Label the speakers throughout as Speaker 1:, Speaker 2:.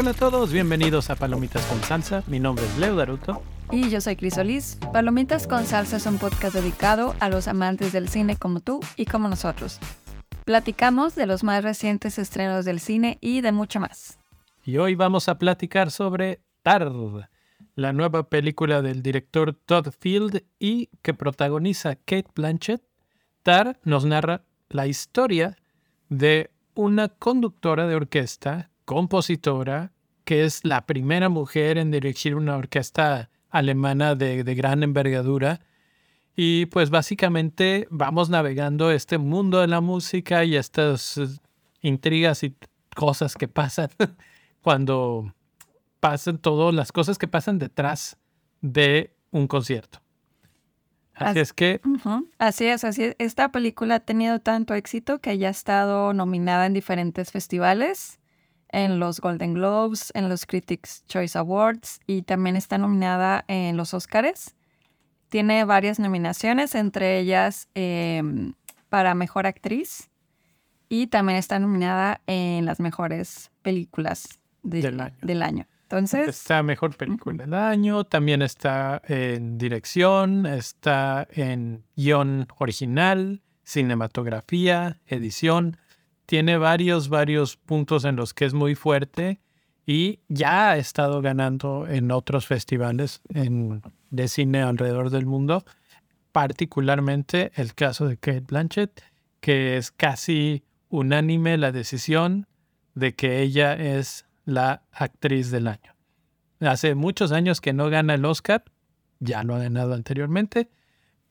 Speaker 1: Hola a todos, bienvenidos a Palomitas con Salsa. Mi nombre es Leo Daruto.
Speaker 2: Y yo soy Crisolis. Palomitas con Salsa es un podcast dedicado a los amantes del cine como tú y como nosotros. Platicamos de los más recientes estrenos del cine y de mucho más.
Speaker 1: Y hoy vamos a platicar sobre Tar, la nueva película del director Todd Field y que protagoniza Kate Blanchett. Tar nos narra la historia de una conductora de orquesta, compositora, que es la primera mujer en dirigir una orquesta alemana de, de gran envergadura. Y pues básicamente vamos navegando este mundo de la música y estas eh, intrigas y cosas que pasan cuando pasan todas las cosas que pasan detrás de un concierto. Así, es que...
Speaker 2: Así es, así es. Esta película ha tenido tanto éxito que ya ha estado nominada en diferentes festivales, en los Golden Globes, en los Critics Choice Awards y también está nominada en los Oscars. Tiene varias nominaciones, entre ellas em, para Mejor Actriz y también está nominada en las mejores películas Del año. Entonces.
Speaker 1: Está mejor película del año, también está en dirección, está en guion original, cinematografía, edición. Tiene varios, varios puntos en los que es muy fuerte y ya ha estado ganando en otros festivales de cine alrededor del mundo, particularmente el caso de Kate Blanchett, que es casi unánime la decisión de que ella es la actriz del año. Hace muchos años que no gana el Oscar, ya lo ha ganado anteriormente,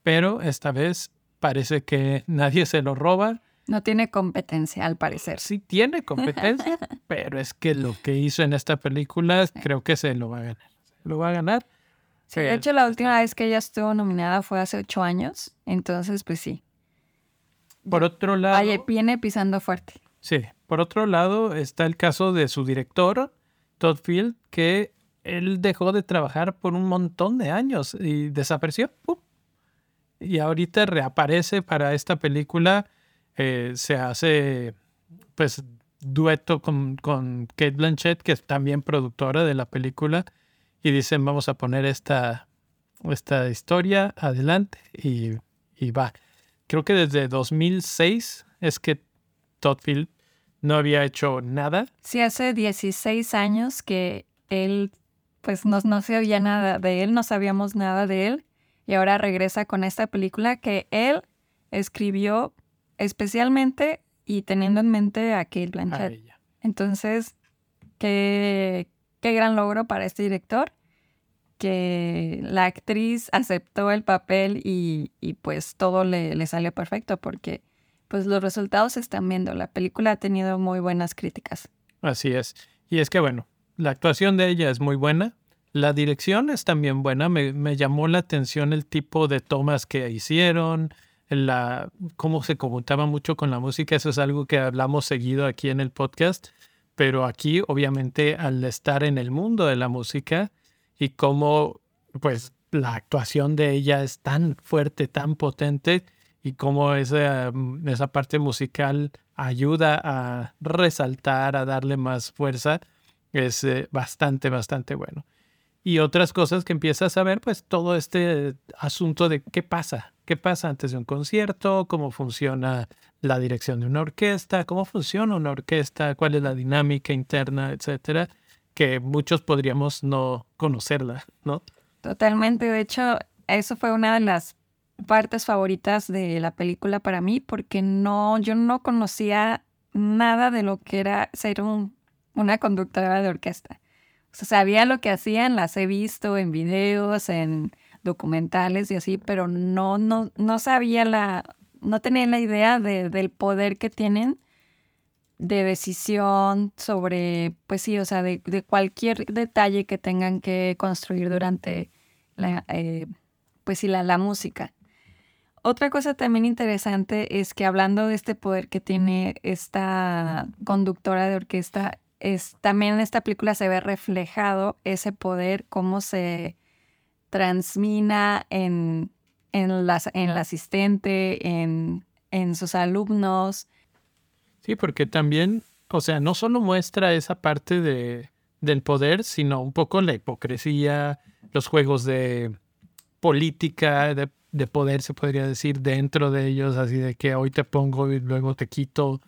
Speaker 1: pero esta vez parece que nadie se lo roba.
Speaker 2: No tiene competencia, al parecer.
Speaker 1: Sí tiene competencia, pero es que lo que hizo en esta película creo que se lo va a ganar. lo va a ganar.
Speaker 2: de hecho, la última vez que ella estuvo nominada fue hace ocho años, entonces pues sí.
Speaker 1: Por otro lado...
Speaker 2: viene pisando fuerte.
Speaker 1: Sí, por otro lado está el caso de su director, Todd Field, que él dejó de trabajar por un montón de años y desapareció. Y ahorita reaparece para esta película. Eh, se hace, pues, dueto con, con Kate Blanchett, que es también productora de la película. Y dicen, vamos a poner esta, esta historia adelante y, y va. Creo que desde 2006 es que Todd no había hecho nada.
Speaker 2: Sí, hace 16 años que él, pues no, no sabía nada de él, no sabíamos nada de él. Y ahora regresa con esta película que él escribió especialmente y teniendo en mente a Kate Blanchett. Entonces, qué, qué gran logro para este director que la actriz aceptó el papel y, y pues todo le, le salió perfecto porque pues los resultados se están viendo. La película ha tenido muy buenas críticas.
Speaker 1: Así es. Y es que bueno, la actuación de ella es muy buena. La dirección es también buena. Me, me llamó la atención el tipo de tomas que hicieron, la, cómo se conmutaba mucho con la música. Eso es algo que hablamos seguido aquí en el podcast. Pero aquí, obviamente, al estar en el mundo de la música y cómo, pues, la actuación de ella es tan fuerte, tan potente, y cómo esa, esa parte musical ayuda a resaltar, a darle más fuerza, es eh, bastante, bastante bueno. Y otras cosas que empiezas a ver, pues todo este asunto de qué pasa, qué pasa antes de un concierto, cómo funciona la dirección de una orquesta, cómo funciona una orquesta, cuál es la dinámica interna, etcétera, que muchos podríamos no conocerla, ¿no?
Speaker 2: Totalmente. De hecho, eso fue una de las partes favoritas de la película para mí porque no, yo no conocía nada de lo que era ser una conductora de orquesta. O sea, sabía lo que hacían, las he visto en videos, en documentales y así, pero no, no, no sabía la, no tenía la idea del poder que tienen de decisión sobre, pues sí, o sea, de, cualquier detalle que tengan que construir durante la, eh, pues sí, la, la música. Otra cosa también interesante es que hablando de este poder que tiene esta conductora de orquesta, es, también en esta película se ve reflejado ese poder, cómo se transmina en, en, las, en el asistente, en, en sus alumnos.
Speaker 1: Sí, porque también, o sea, no solo muestra esa parte de, del poder, sino un poco la hipocresía, los juegos de política, de, de, poder, se podría decir, dentro de ellos, así de que hoy te pongo y luego te quito,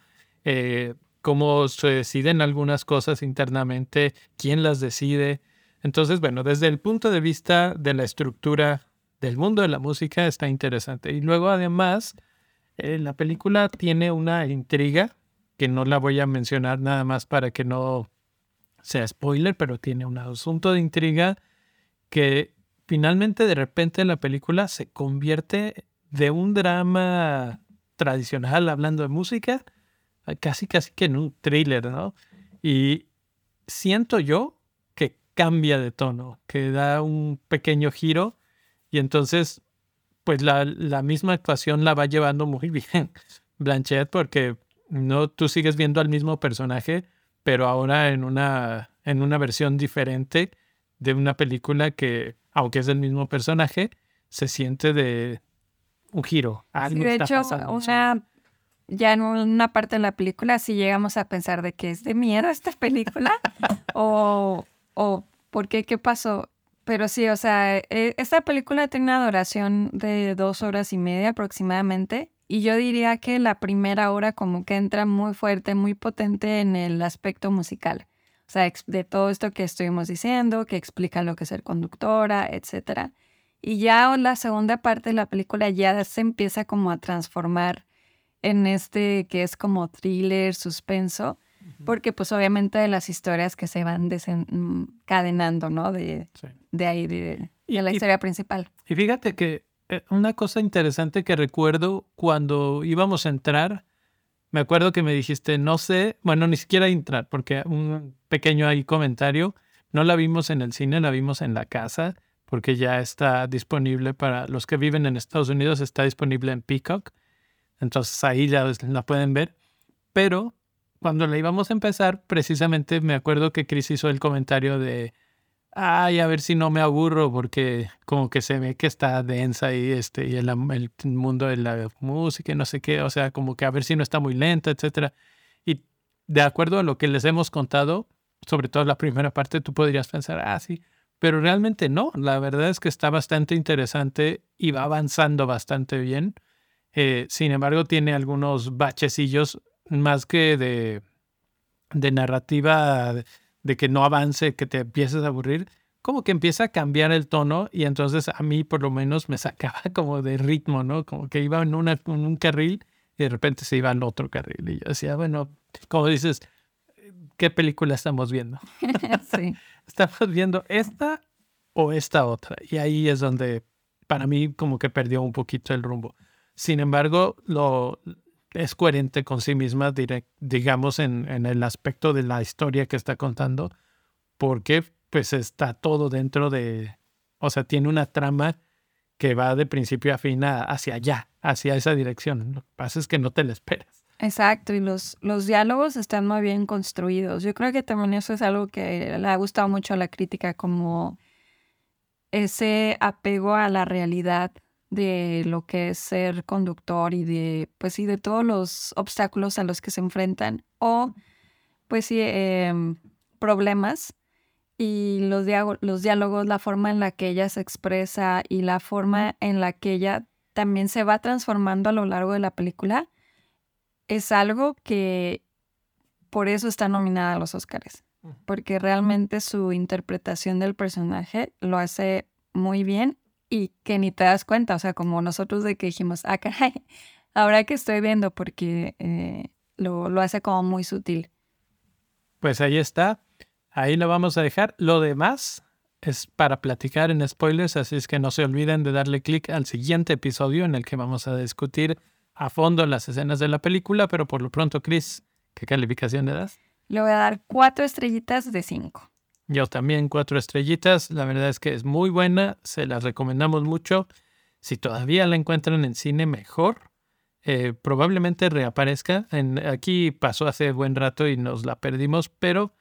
Speaker 1: eh, cómo se deciden algunas cosas internamente, quién las decide. Entonces, bueno, desde el punto de vista de la estructura del mundo de la música está interesante. Y luego, además, eh, la película tiene una intriga que no la voy a mencionar nada más para que no sea spoiler, pero tiene un asunto de intriga que finalmente de repente la película se convierte de un drama tradicional hablando de música casi casi que en un thriller, ¿no? Y siento yo cambia de tono, que da un pequeño giro y entonces pues la, la misma actuación la va llevando muy bien Blanchett porque no tú sigues viendo al mismo personaje, pero ahora en una en una versión diferente de una película que aunque es el mismo personaje, se siente de un giro.
Speaker 2: de hecho, una ya en una parte de la película sí llegamos a pensar de que es de miedo esta película o, o por qué, qué pasó. Pero sí, o sea, e, esta película tiene una duración de dos horas y media aproximadamente. Y yo diría que la primera hora como que entra muy fuerte, muy potente en el aspecto musical. O sea, de todo esto que estuvimos diciendo, que explica lo que es ser conductora, etc. Y ya la segunda parte de la película ya se empieza como a transformar en este que es como thriller, suspenso, porque pues obviamente de las historias que se van desencadenando, ¿no? De, de ahí, de, la historia principal.
Speaker 1: Y fíjate que eh, una cosa interesante que recuerdo cuando íbamos a entrar, me acuerdo que me dijiste, no sé, bueno, ni siquiera entrar, porque un pequeño ahí comentario, no la vimos en el cine, la vimos en la casa, porque ya está disponible para los que viven en Estados Unidos, está disponible en Peacock. Entonces ahí ya la pueden ver. Pero cuando la íbamos a empezar, precisamente me acuerdo que Chris hizo el comentario de, ay, a ver si no me aburro, porque como que se ve que está densa y, este, y el, el mundo de la música y no sé qué, o sea, como que a ver si no está muy lenta, etc. Y de acuerdo a lo que les hemos contado, sobre todo la primera parte, tú podrías pensar, ah, sí, pero realmente no, la verdad es que está bastante interesante y va avanzando bastante bien. Eh, sin embargo, tiene algunos bachecillos más que de, de narrativa, de, que no avance, que te empieces a aburrir, como que empieza a cambiar el tono y entonces a mí por lo menos me sacaba como de ritmo, ¿no? Como que iba en, una, en un carril y de repente se iba al otro carril. Y yo decía, bueno, como dices, ¿qué película estamos viendo?
Speaker 2: sí.
Speaker 1: ¿Estamos viendo esta o esta otra? Y ahí es donde para mí como que perdió un poquito el rumbo. Sin embargo, lo, es coherente con sí misma, digamos, en, en, el aspecto de la historia que está contando, porque pues está todo dentro de, o sea, tiene una trama que va de principio a fin hacia allá, hacia esa dirección. Lo que pasa es que no te la esperas.
Speaker 2: Exacto, y los, los diálogos están muy bien construidos. Yo creo que también eso es algo que le ha gustado mucho a la crítica, como ese apego a la realidad de lo que es ser conductor y de, pues sí, de todos los obstáculos a los que se enfrentan o, pues sí, em, problemas y los, los diálogos, la forma en la que ella se expresa y la forma en la que ella también se va transformando a lo largo de la película, es algo que por eso está nominada a los Oscars, porque realmente su interpretación del personaje lo hace muy bien y que ni te das cuenta, o sea, como nosotros de que dijimos, ah, caray, ahora que estoy viendo, porque eh, lo, lo hace como muy sutil.
Speaker 1: Pues ahí está, ahí lo vamos a dejar. Lo demás es para platicar en spoilers, así es que no se olviden de darle clic al siguiente episodio en el que vamos a discutir a fondo las escenas de la película, pero por lo pronto, Chris, ¿qué calificación le das?
Speaker 2: Le voy a dar cuatro estrellitas de cinco.
Speaker 1: Yo también cuatro estrellitas. La verdad es que es muy buena. Se las recomendamos mucho. Si todavía la encuentran en cine, mejor. Eh, probablemente reaparezca. Aquí pasó hace buen rato y nos la perdimos, pero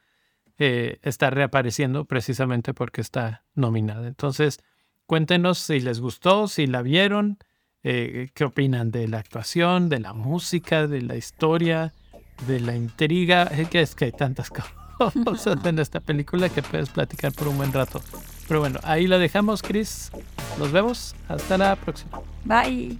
Speaker 1: eh, está reapareciendo precisamente porque está nominada. Entonces, cuéntenos si les gustó, si la vieron, eh, qué opinan de la actuación, de la música, de la historia, de la intriga. Es que es que hay tantas cosas cosas en esta película que puedes platicar por un buen rato. Pero bueno, ahí la dejamos, Chris. Nos vemos. Hasta la próxima.
Speaker 2: Bye.